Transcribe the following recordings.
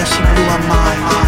night she blew my mind.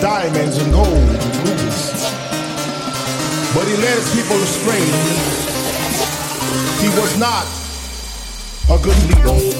diamonds and gold and rubies. But he led his people astray. He was not a good leader.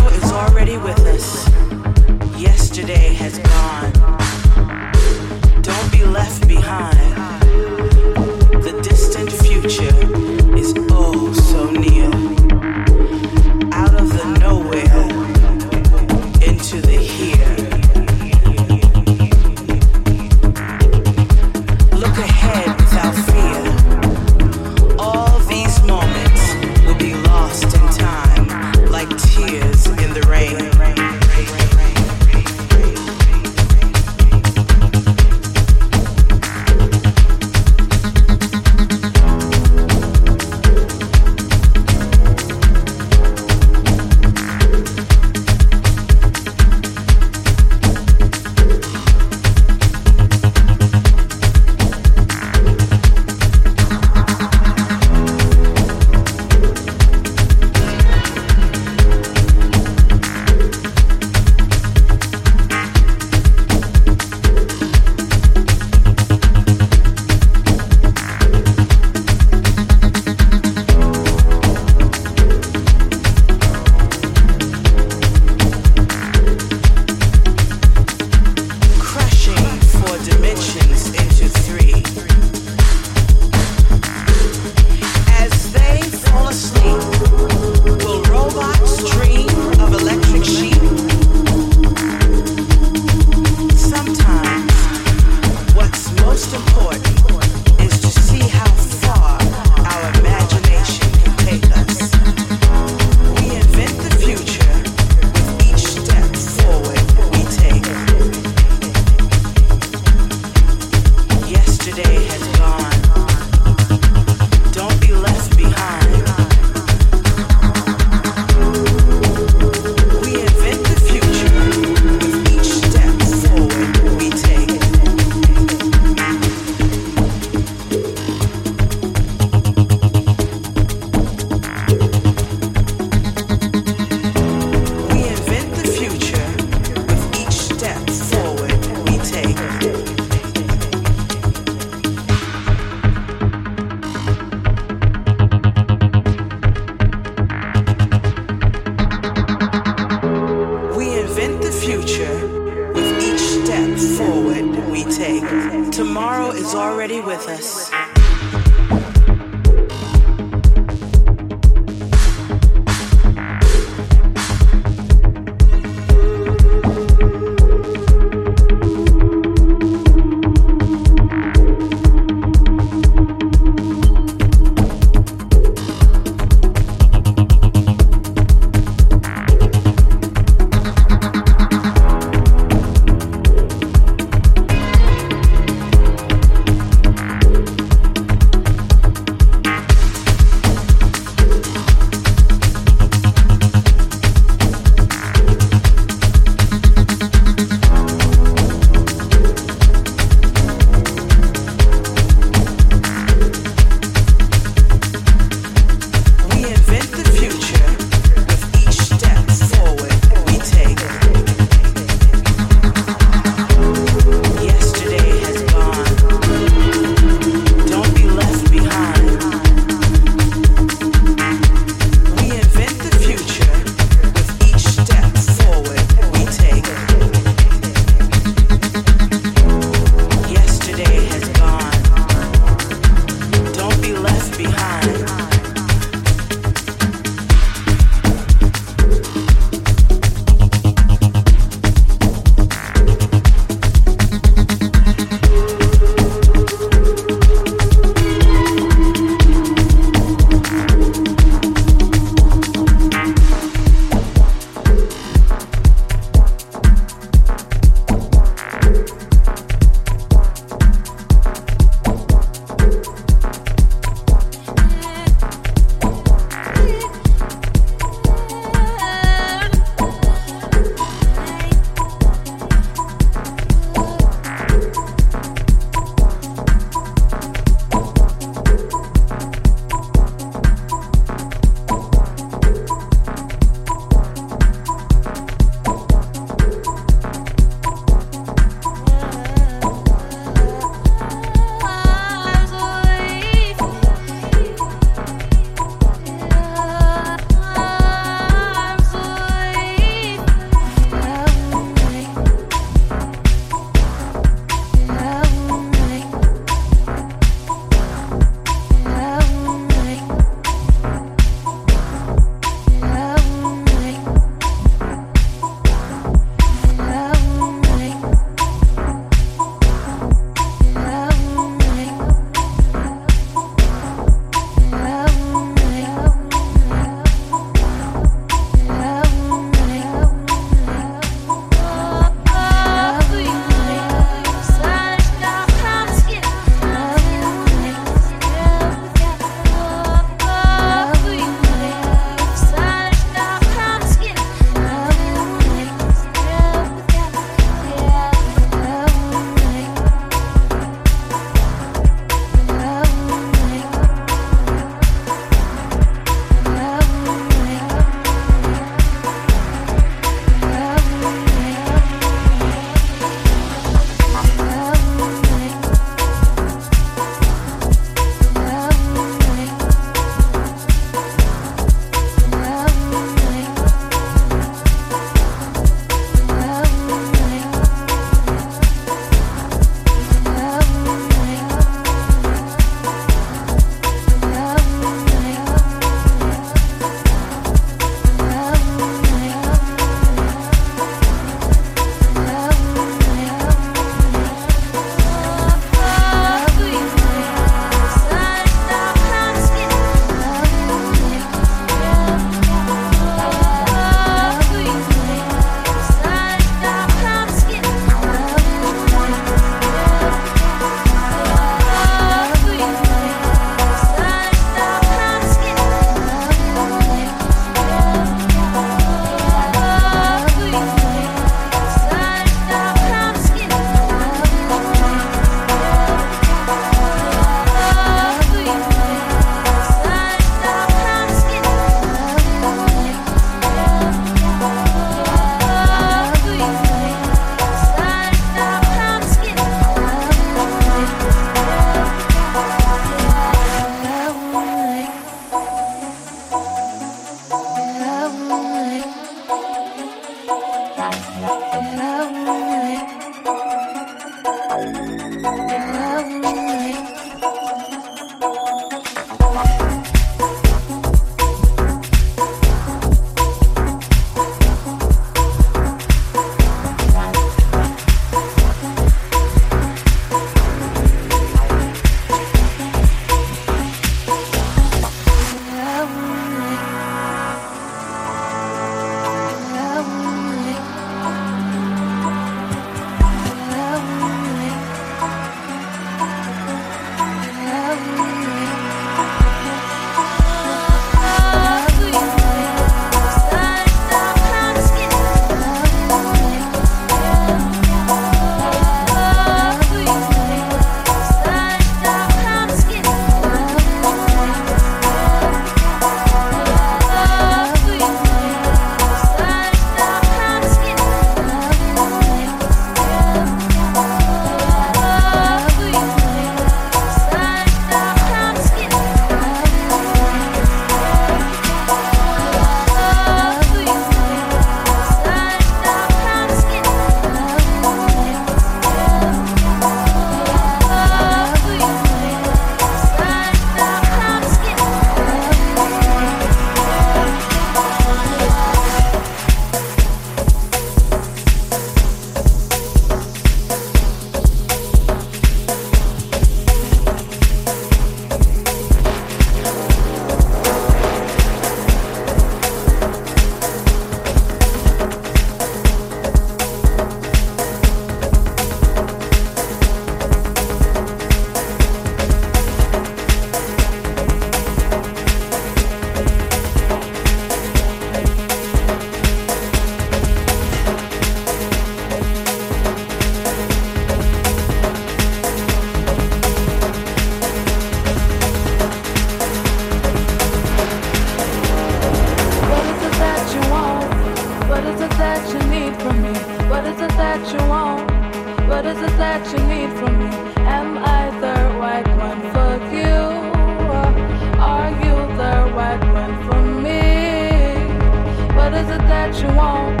That you want?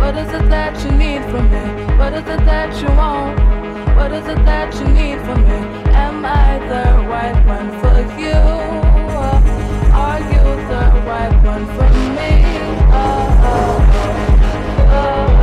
What is it that you need from me? What is it that you want? What is it that you need from me? Am I the right one for you? Are you the right one for me? Oh, oh, oh, oh,